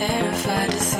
Terrified to see